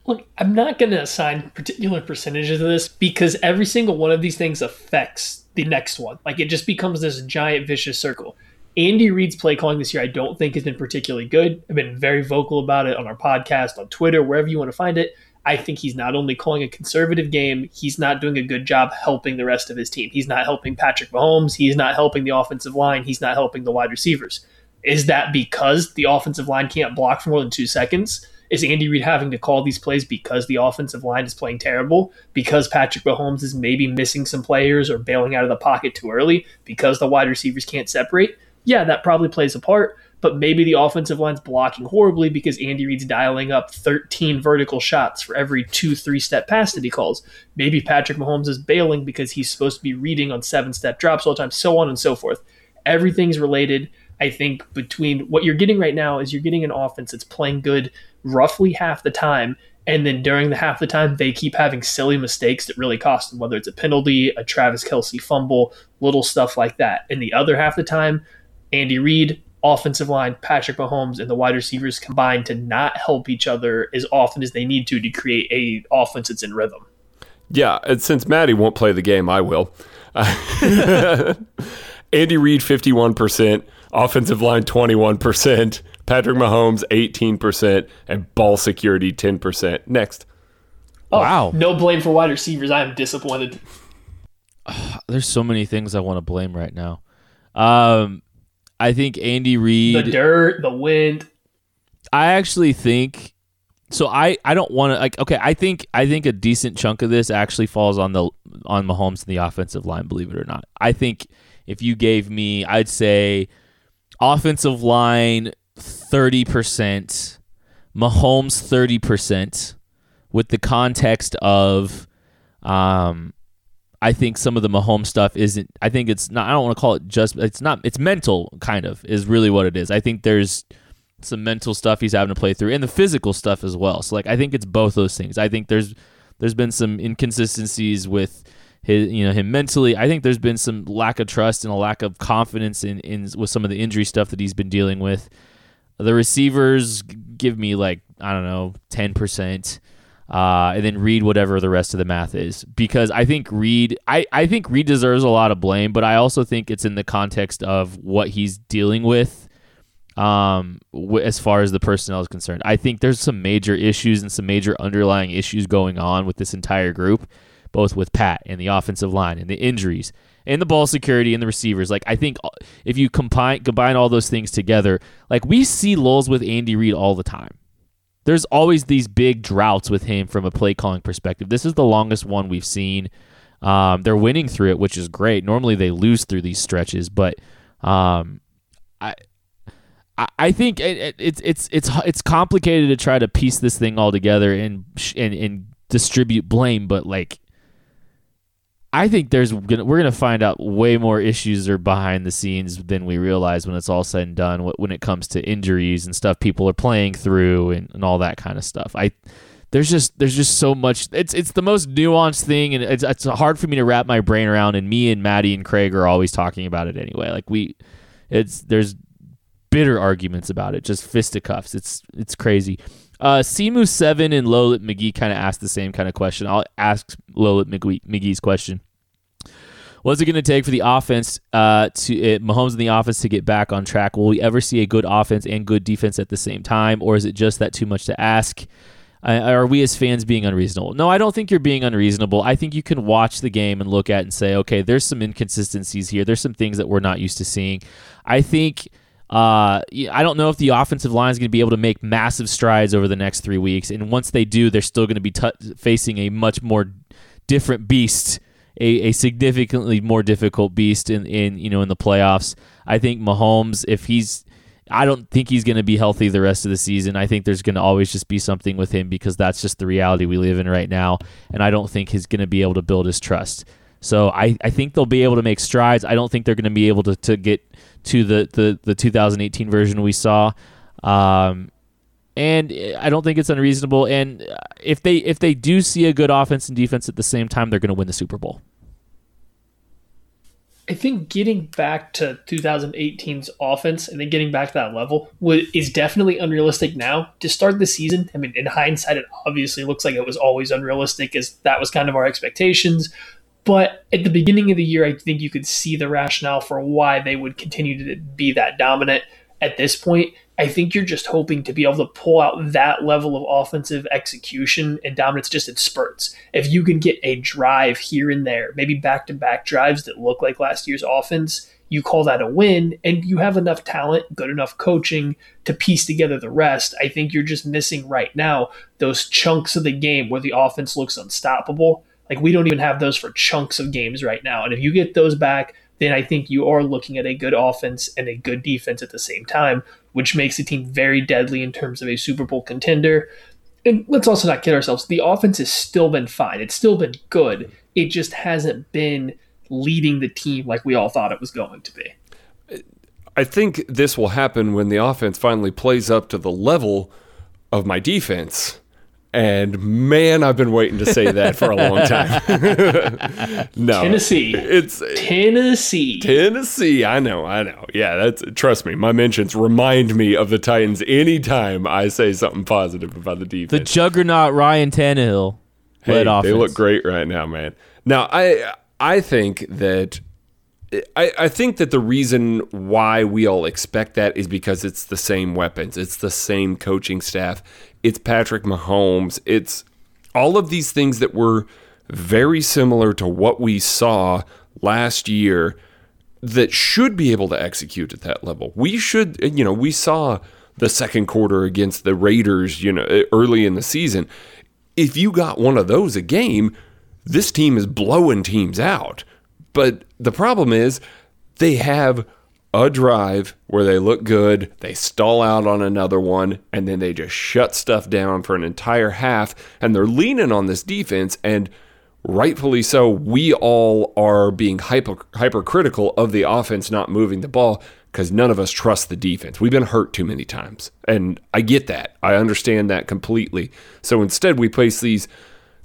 Look, I'm not going to assign particular percentages to this because every single one of these things affects the next one. Like it just becomes this giant vicious circle. Andy Reid's play calling this year, I don't think has been particularly good. I've been very vocal about it on our podcast, on Twitter, wherever you want to find it. I think he's not only calling a conservative game, he's not doing a good job helping the rest of his team. He's not helping Patrick Mahomes. He's not helping the offensive line. He's not helping the wide receivers. Is that because the offensive line can't block for more than two seconds? Is Andy Reid having to call these plays because the offensive line is playing terrible? Because Patrick Mahomes is maybe missing some players or bailing out of the pocket too early? Because the wide receivers can't separate? Yeah, that probably plays a part but maybe the offensive line's blocking horribly because Andy Reid's dialing up 13 vertical shots for every two three step pass that he calls. Maybe Patrick Mahomes is bailing because he's supposed to be reading on seven step drops all the time, so on and so forth. Everything's related. I think between what you're getting right now is you're getting an offense that's playing good roughly half the time. And then during the half the time, they keep having silly mistakes that really cost them, whether it's a penalty, a Travis Kelce fumble, little stuff like that. And the other half the time, Andy Reid offensive line, Patrick Mahomes, and the wide receivers combine to not help each other as often as they need to to create a offense that's in rhythm. Yeah, and since Maddie won't play the game, I will. [LAUGHS] [LAUGHS] Andy Reid, 51%, offensive line, 21%, Patrick Mahomes, 18%, and ball security, 10%. Next. Oh, wow. No blame for wide receivers. I am disappointed. [SIGHS] There's so many things I want to blame right now. Um, I think Andy Reid, the dirt, the wind. I actually think so. I I don't want to like. Okay, I think I think a decent chunk of this actually falls on the on Mahomes and the offensive line. Believe it or not, I think if you gave me, I'd say offensive line 30%, Mahomes 30%, with the context of um, I think some of the Mahomes stuff isn't. I think it's not. I don't want to call it just. It's not. It's mental, kind of, is really what it is. I think there's some mental stuff he's having to play through, and the physical stuff as well. So like, I think it's both those things. I think there's there's been some inconsistencies with his, you know, him mentally. I think there's been some lack of trust and a lack of confidence in in with some of the injury stuff that he's been dealing with. The receivers give me like I don't know, ten percent uh, and then Reid whatever the rest of the math is because I think Reid I, I think Reid deserves a lot of blame, but I also think it's in the context of what he's dealing with um as far as the personnel is concerned. I think there's some major issues and some major underlying issues going on with this entire group, both with Pat and the offensive line and the injuries and the ball security and the receivers. Like I think uh, if you combine combine all those things together, like we see lulls with Andy Reid all the time there's always these big droughts with him from a play calling perspective. This is the longest one we've seen. Um, they're winning through it, which is great. Normally they lose through these stretches, but um, I I think it, it's it's it's it's complicated to try to piece this thing all together and and and distribute blame, but like I think there's gonna, we're gonna find out way more issues are behind the scenes than we realize when it's all said and done. When it comes to injuries and stuff people are playing through and, and all that kind of stuff. I there's just there's just so much. It's it's the most nuanced thing, and it's it's hard for me to wrap my brain around. And me and Maddie and Craig are always talking about it anyway. Like we, it's there's bitter arguments about it, just fisticuffs. It's it's crazy. Uh, Simu Seven and Lolit McGee kind of asked the same kind of question. I'll ask Lolit McGee, McGee's question. What's it going to take for the offense uh, to uh, Mahomes in the offense to get back on track? Will we ever see a good offense and good defense at the same time, or is it just that too much to ask? Are we as fans being unreasonable? No, I don't think you're being unreasonable. I think you can watch the game and look at and say, okay, there's some inconsistencies here. There's some things that we're not used to seeing. I think uh, I don't know if the offensive line is going to be able to make massive strides over the next three weeks, and once they do, they're still going to be t- facing a much more different beast, a, a significantly more difficult beast in, in you know in the playoffs. I think Mahomes, if he's I don't think he's going to be healthy the rest of the season. I think there's going to always just be something with him because that's just the reality we live in right now. And I don't think he's going to be able to build his trust. So I, I think they'll be able to make strides. I don't think they're going to be able to, to get to the, the, the 2018 version we saw. Um, and I don't think it's unreasonable. And if they if they do see a good offense and defense at the same time, they're going to win the Super Bowl. I think getting back to 2018's offense and then getting back to that level is definitely unrealistic now. To start the season, I mean, in hindsight, it obviously looks like it was always unrealistic, as that was kind of our expectations. But at the beginning of the year, I think you could see the rationale for why they would continue to be that dominant. At this point, I think you're just hoping to be able to pull out that level of offensive execution and dominance just in spurts. If you can get a drive here and there, maybe back to back drives that look like last year's offense, you call that a win and you have enough talent, good enough coaching to piece together the rest. I think you're just missing right now those chunks of the game where the offense looks unstoppable like we don't even have those for chunks of games right now. And if you get those back, then I think you are looking at a good offense and a good defense at the same time, which makes the team very deadly in terms of a Super Bowl contender. And let's also not kid ourselves. The offense has still been fine. It's still been good. It just hasn't been leading the team like we all thought it was going to be. I think this will happen when the offense finally plays up to the level of my defense. And man, I've been waiting to say that for a long time. [LAUGHS] no, Tennessee. It's Tennessee. Tennessee. I know. I know. Yeah, that's trust me. My mentions remind me of the Titans anytime I say something positive about the defense. The juggernaut Ryan Tannehill hey, led They look great right now, man. Now, I I think that I, I think that the reason why we all expect that is because it's the same weapons, it's the same coaching staff, it's Patrick Mahomes, it's all of these things that were very similar to what we saw last year that should be able to execute at that level. We should, you know, we saw the second quarter against the Raiders, you know, early in the season. If you got one of those a game, this team is blowing teams out. But the problem is they have a drive where they look good, they stall out on another one, and then they just shut stuff down for an entire half. And they're leaning on this defense, and rightfully so, we all are being hyper, hypercritical of the offense not moving the ball because none of us trust the defense. We've been hurt too many times. And I get that. I understand that completely. So instead, we place these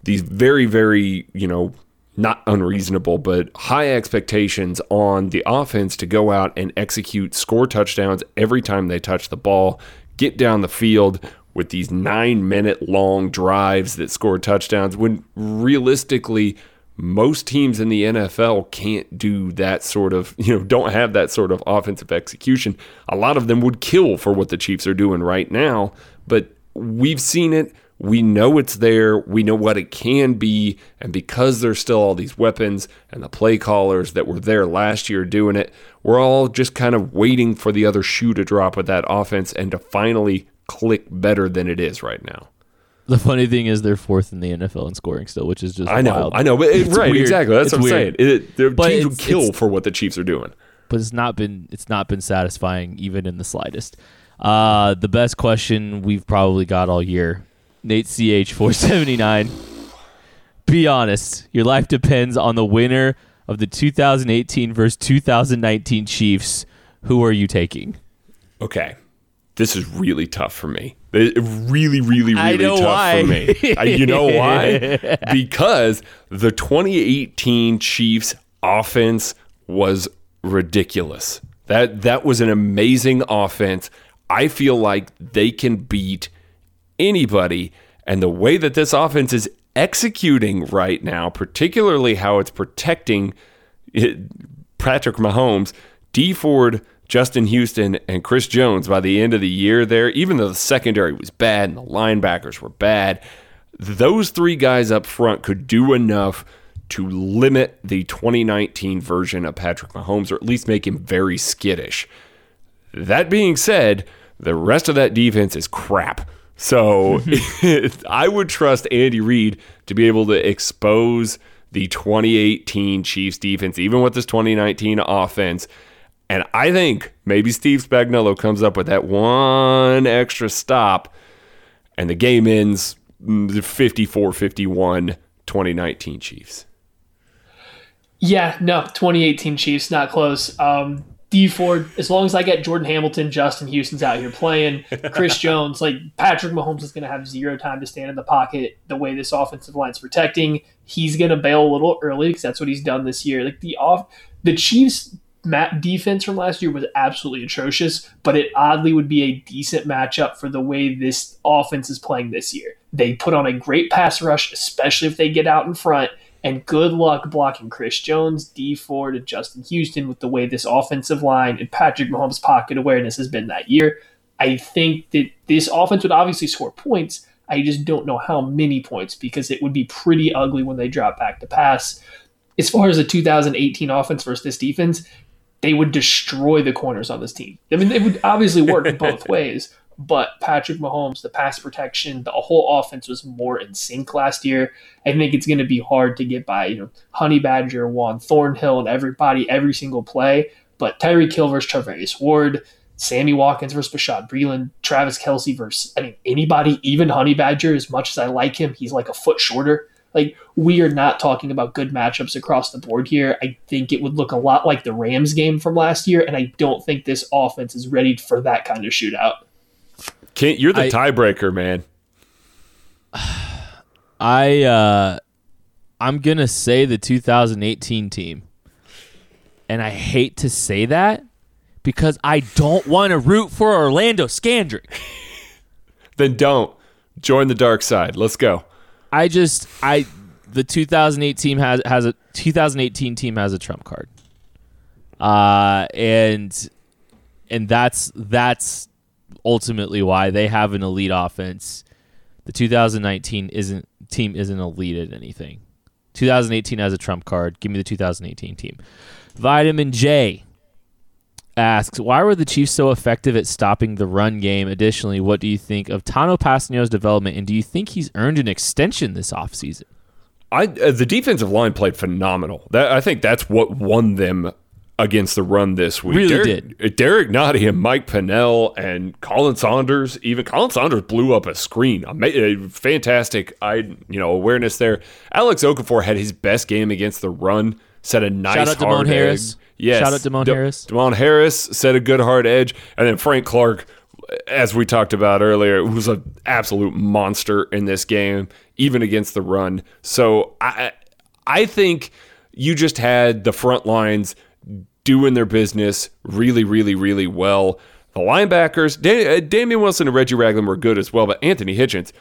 these very, very, you know, not unreasonable, but high expectations on the offense to go out and execute, score touchdowns every time they touch the ball, get down the field with these nine minute long drives that score touchdowns when realistically, most teams in the NFL can't do that sort of, you know, don't have that sort of offensive execution. A lot of them would kill for what the Chiefs are doing right now, but we've seen it we know it's there. We know what it can be. And because there's still all these weapons and the play callers that were there last year doing it, we're all just kind of waiting for the other shoe to drop with that offense and to finally click better than it is right now. The funny thing is they're fourth in the NFL in scoring still, which is just I know, wild. I know, but it, right, weird. exactly. That's It's what I'm weird. saying. It, the But teams would kill for what the Chiefs are doing. but it's not been it's not been satisfying even in the slightest. Uh, the best question we've probably got all year, Nate Ch four seventy nine. Be honest, your life depends on the winner of the 2018 versus 2019 Chiefs. Who are you taking? Okay, this is really tough for me. It- really, really, really tough why. for me. Uh, you know [LAUGHS] why? Because the 2018 Chiefs offense was ridiculous. That that was an amazing offense. I feel like they can beat anybody. And the way that this offense is executing right now, particularly how it's protecting it, Patrick Mahomes, Dee Ford, Justin Houston, and Chris Jones by the end of the year there, even though the secondary was bad and the linebackers were bad, those three guys up front could do enough to limit the 2019 version of Patrick Mahomes or at least make him very skittish. That being said, the rest of that defense is crap. So [LAUGHS] I would trust Andy Reid to be able to expose the 2018 Chiefs defense, even with this 2019 offense. And I think maybe Steve Spagnuolo comes up with that one extra stop, and the game ends 54 51 2019 Chiefs. Yeah, no, 2018 Chiefs, not close. Um, Dee Ford, as long as I get Jordan Hamilton, Justin Houston's out here playing, Chris [LAUGHS] Jones, like Patrick Mahomes is going to have zero time to stand in the pocket the way this offensive line's protecting. He's going to bail a little early because that's what he's done this year. Like the off, the Chiefs' mat defense from last year was absolutely atrocious, but it oddly would be a decent matchup for the way this offense is playing this year. They put on a great pass rush, especially if they get out in front. And good luck blocking Chris Jones, Dee Ford, and Justin Houston with the way this offensive line and Patrick Mahomes' pocket awareness has been that year. I think that this offense would obviously score points. I just don't know how many points because it would be pretty ugly when they drop back to pass. As far as the 2018 offense versus this defense, they would destroy the corners on this team. I mean, it would obviously work [LAUGHS] both ways, but Patrick Mahomes, the pass protection, the whole offense was more in sync last year. I think it's going to be hard to get by, you know, Honey Badger, Juan Thornhill, and everybody every single play. But Tyreek Hill versus Ward, Sammy Watkins versus Bashaud Breeland, Travis Kelce versus, I mean, anybody, even Honey Badger, as much as I like him, he's like a foot shorter. Like, we are not talking about good matchups across the board here. I think it would look a lot like the Rams game from last year, and I don't think this offense is ready for that kind of shootout. Kent, you're the I- tiebreaker, man. [SIGHS] I uh I'm gonna say the 2018 team, and I hate to say that because I don't want to root for Orlando Scandrick. [LAUGHS] Then don't join the dark side. Let's go. I just I the 2008 team has has a 2018 team has a trump card. Uh and and that's that's ultimately why they have an elite offense. The 2019 isn't team isn't elite at anything. 2018 has a trump card. Give me the 2018 team. Vitamin J asks, why were the Chiefs so effective at stopping the run game? Additionally, what do you think of Tanoh Kpassagnon's development, and do you think he's earned an extension this offseason? I uh, the defensive line played phenomenal. That I think that's what won them against the run this week. Really Derrick, did. Derrick Nnadi and Mike Pennel and Khalen Saunders. Even Khalen Saunders blew up a screen. Uh, fantastic, I you know awareness there. Alex Okafor had his best game against the run. Set a nice Shout out hard Demone Harris. Edge. Yes, Shout out Demone De- Harris. Demone Harris set a good hard edge, and then Frank Clark, as we talked about earlier, was an absolute monster in this game, even against the run. So I, I think you just had the front lines doing their business really, really, really well. The linebackers, uh, Damien Wilson and Reggie Ragland were good as well, but Anthony Hitchens,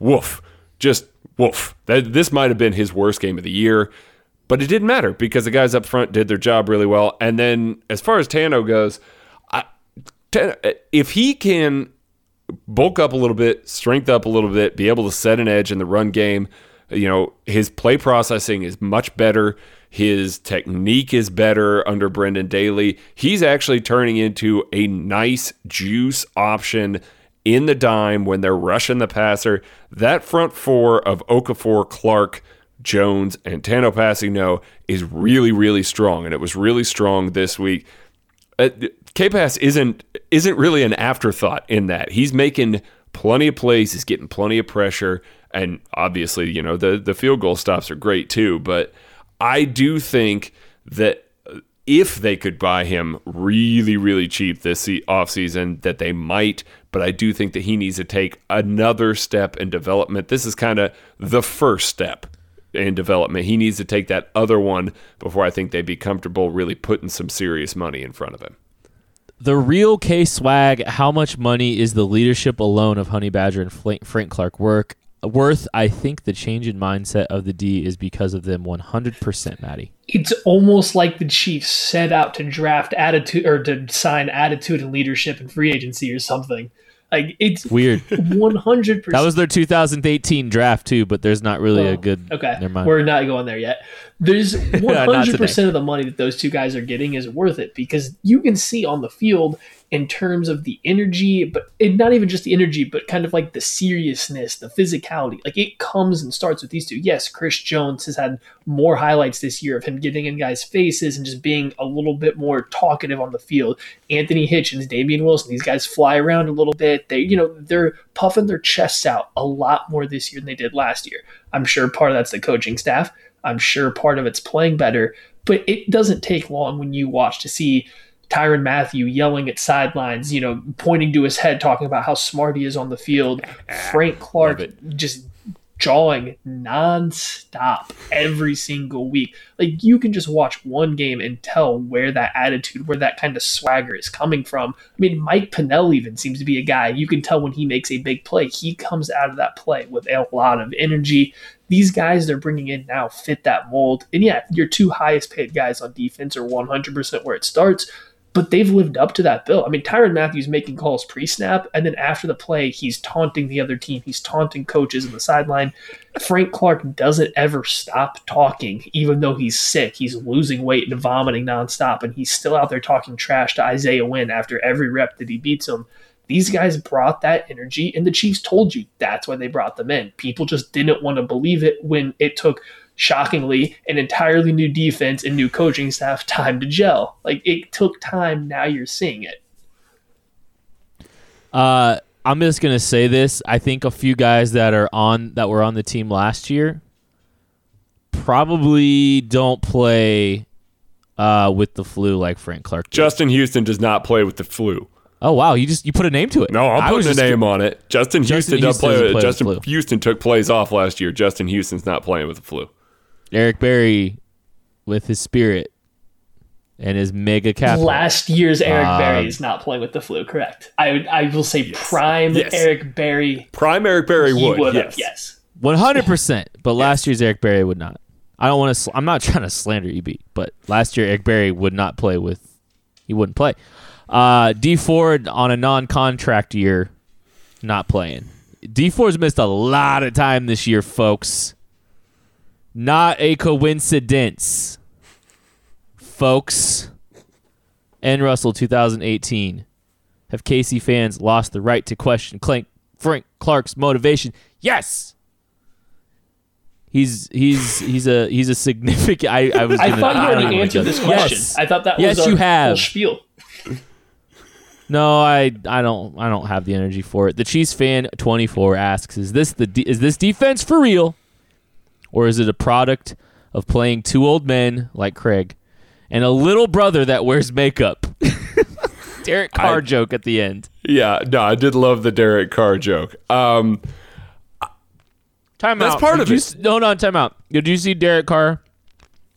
woof, just woof. That, this might have been his worst game of the year. But it didn't matter because the guys up front did their job really well. And then as far as Tanoh goes, I, if he can bulk up a little bit, strength up a little bit, be able to set an edge in the run game, you know, his play processing is much better. His technique is better under Brendan Daly. He's actually turning into a nice juice option in the dime when they're rushing the passer. That front four of Okafor, Clark, Jones, and Tanoh Kpassagnon is really, really strong, and it was really strong this week. Uh, K-Pass isn't isn't really an afterthought in that he's making plenty of plays, he's getting plenty of pressure, and obviously, you know the the field goal stops are great too. But I do think that if they could buy him really, really cheap this offseason, that they might. But I do think that he needs to take another step in development. This is kind of the first step in development. He needs to take that other one before I think they'd be comfortable really putting some serious money in front of him. The real K swag, how much money is the leadership alone of Honey Badger and Frank Clark work worth? I think the change in mindset of the D is because of them 100%, Maddie. It's almost like the Chiefs set out to draft attitude or to sign attitude and leadership in free agency or something. Like it's weird. [LAUGHS] One hundred percent. That was their 2018 draft too, but there's not really oh, a good. Okay, Never mind. we're not going there yet. There's [LAUGHS] 100 percent of the money that those two guys are getting is worth it because you can see on the field in terms of the energy, but it, not even just the energy, but kind of like the seriousness, the physicality. Like it comes and starts with these two. Yes, Chris Jones has had more highlights this year of him getting in guys' faces and just being a little bit more talkative on the field. Anthony Hitchens, Damien Wilson, these guys fly around a little bit. They, you know, they're puffing their chests out a lot more this year than they did last year. I'm sure part of that's the coaching staff. I'm sure part of it's playing better, but it doesn't take long when you watch to see Tyrann Mathieu yelling at sidelines, you know, pointing to his head, talking about how smart he is on the field. Frank [LAUGHS] Clark just jawing nonstop every single week. Like you can just watch one game and tell where that attitude, where that kind of swagger is coming from. I mean, Mike Pennel even seems to be a guy you can tell when he makes a big play, he comes out of that play with a lot of energy. These guys they're bringing in now fit that mold. And yeah, your two highest paid guys on defense are 100% where it starts but they've lived up to that bill. I mean, Tyrann Mathieu's making calls pre snap, and then after the play, he's taunting the other team. He's taunting coaches in the sideline. Frank Clark doesn't ever stop talking, even though he's sick. He's losing weight and vomiting nonstop, and he's still out there talking trash to Isaiah Wynn after every rep that he beats him. These guys brought that energy, and the Chiefs told you that's why they brought them in. People just didn't want to believe it when it took shockingly, an entirely new defense and new coaching staff [LAUGHS] time to gel. Like it took time. Now you're seeing it. Uh, I'm just gonna say this. I think a few guys that are on that were on the team last year probably don't play uh, with the flu like Frank Clark. Did. Justin Houston does not play with the flu. Oh wow, you just you put a name to it. No, I'm putting a name on it. Justin, Justin Houston, Houston doesn't play. With, play Justin with Houston took plays off last year. Justin Houston's not playing with the flu. Eric Berry with his spirit and his mega cap. Last year's Eric um, Berry is not playing with the flu, correct? I would, I will say yes. prime yes. Eric Berry. Prime Eric Berry would, would yes. yes. 100%, [LAUGHS] but last year's Eric Berry would not. I don't want to sl- I'm not trying to slander EB, but last year Eric Berry would not play with he wouldn't play. Uh, Dee Ford on a non-contract year not playing. Dee Ford's missed a lot of time this year, folks. Not a coincidence, folks. And Russell 2018. Have KC fans lost the right to question Frank Clark's motivation? Yes! He's he's he's a he's a significant. I, I was. I Gonna, thought you I already answered this question. Yes. I thought that Yes, was you have. whole spiel. No, I I don't I don't have the energy for it. The Chiefs fan 24 asks, "Is this the de- is this defense for real, or is it a product of playing two old men like Craig and a little brother that wears makeup?" [LAUGHS] Derek Carr I- joke at the end. Yeah, no, I did love the Derek Carr joke. Um, Time That's out. part Did of you it. No, no, time out. Did you see Derek Carr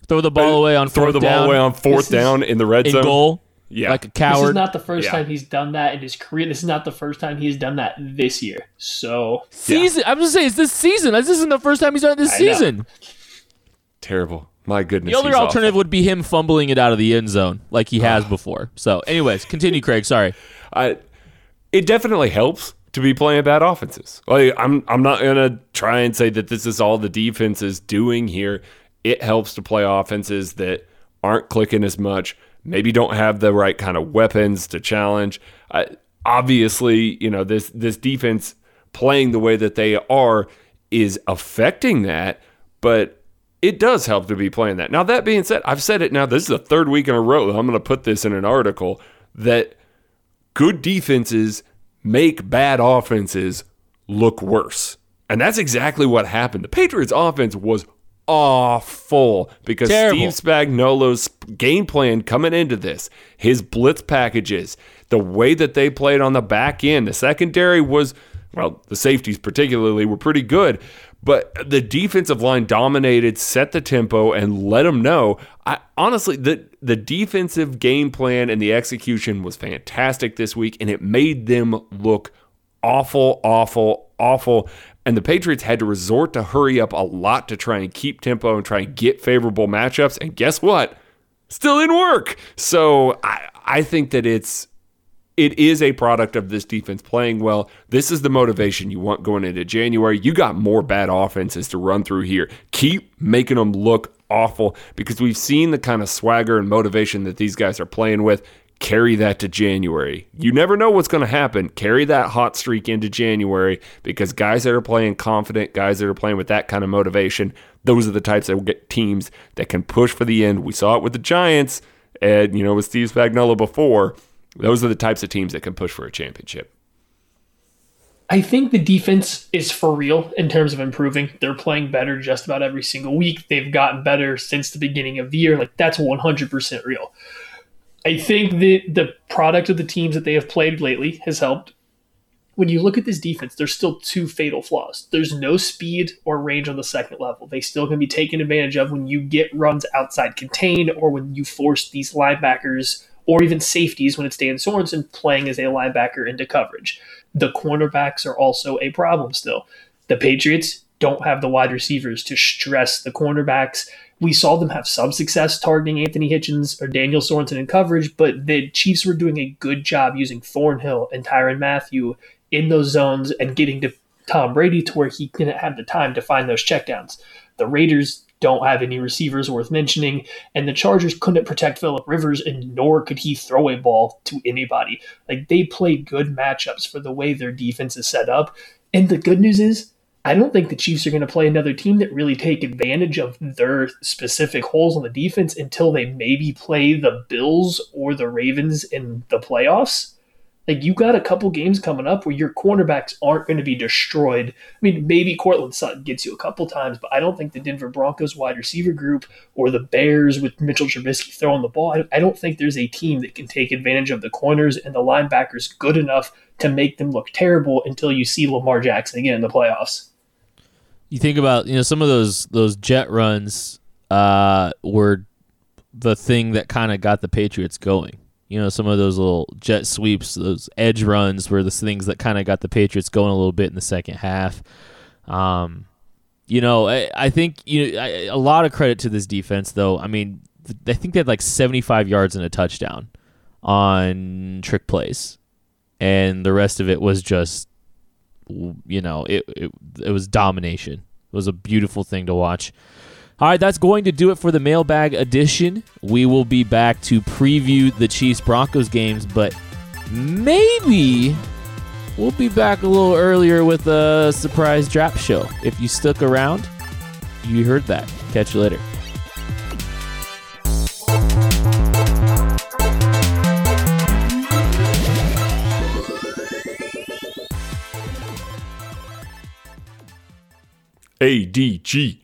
throw the ball away on throw fourth the ball down away on fourth This down in the red zone. goal? Yeah. like a coward. This is not the first Yeah. time he's done that in his career. This is not the first time he's done that this year. So season. I'm just saying, it's this season. This isn't the first time he's done it this I know. season. Terrible. My goodness. The other he's alternative awful. would be him fumbling it out of the end zone like he has before. So, anyways, continue, Craig. Sorry. [LAUGHS] I, it definitely helps to be playing bad offenses. Like I'm I'm not gonna try and say that this is all the defense is doing here. It helps to play offenses that aren't clicking as much, maybe don't have the right kind of weapons to challenge. Obviously, you know this this defense playing the way that they are is affecting that, but it does help to be playing that. Now that being said, I've said it now. This is the third week in a row. I'm going to put this in an article that good defenses make bad offenses look worse. And that's exactly what happened. The Patriots offense was awful because Terrible. Steve Spagnuolo's game plan coming into this, his blitz packages, the way that they played on the back end, the secondary was well, the safeties particularly were pretty good, but the defensive line dominated, set the tempo, and let them know. I honestly, the the defensive game plan and the execution was fantastic this week, and it made them look awful, awful, awful. And the Patriots had to resort to hurry up a lot to try and keep tempo and try and get favorable matchups. And guess what? Still didn't work. So I, I think that it's it is a product of this defense playing well. This is the motivation you want going into January. You got more bad offenses to run through here. Keep making them look awful because we've seen the kind of swagger and motivation that these guys are playing with. Carry that to January. You never know what's going to happen. Carry that hot streak into January because guys that are playing confident, guys that are playing with that kind of motivation, those are the types that get teams that can push for the end. We saw it with the Giants and, you know, with Steve Spagnuolo before. Those are the types of teams that can push for a championship. I think the defense is for real in terms of improving. They're playing better just about every single week. They've gotten better since the beginning of the year. Like that's 100% real. I think the the product of the teams that they have played lately has helped. When you look at this defense, there's still two fatal flaws. There's no speed or range on the second level. They still can be taken advantage of when you get runs outside contained or when you force these linebackers or even safeties when it's Dan Sorensen playing as a linebacker into coverage. The cornerbacks are also a problem still. The Patriots don't have the wide receivers to stress the cornerbacks. We saw them have some success targeting Anthony Hitchens or Daniel Sorensen in coverage, but the Chiefs were doing a good job using Thornhill and Tyrann Mathieu in those zones and getting to Tom Brady to where he didn't have the time to find those checkdowns. The Raiders don't have any receivers worth mentioning, and the Chargers couldn't protect Philip Rivers, and nor could he throw a ball to anybody. Like they play good matchups for the way their defense is set up. And the good news is, I don't think the Chiefs are going to play another team that really take advantage of their specific holes on the defense until they maybe play the Bills or the Ravens in the playoffs. Like you got a couple games coming up where your cornerbacks aren't going to be destroyed. I mean, maybe Courtland Sutton gets you a couple times, but I don't think the Denver Broncos wide receiver group or the Bears with Mitchell Trubisky throwing the ball. I, don't think there's a team that can take advantage of the corners and the linebackers good enough to make them look terrible until you see Lamar Jackson again in the playoffs. You think about you know some of those those jet runs uh, were the thing that kind of got the Patriots going. You know, some of those little jet sweeps, those edge runs were the things that kind of got the Patriots going a little bit in the second half. Um, you know, I, I think you know, I, a lot of credit to this defense, though. I mean, th- I think they had like 75 yards and a touchdown on trick plays, and the rest of it was just, you know, it it, it was domination. It was a beautiful thing to watch. All right, that's going to do it for the mailbag edition. We will be back to preview the Chiefs Broncos games, but maybe we'll be back a little earlier with a surprise draft show. If you stuck around, You heard that. Catch you later. ADG.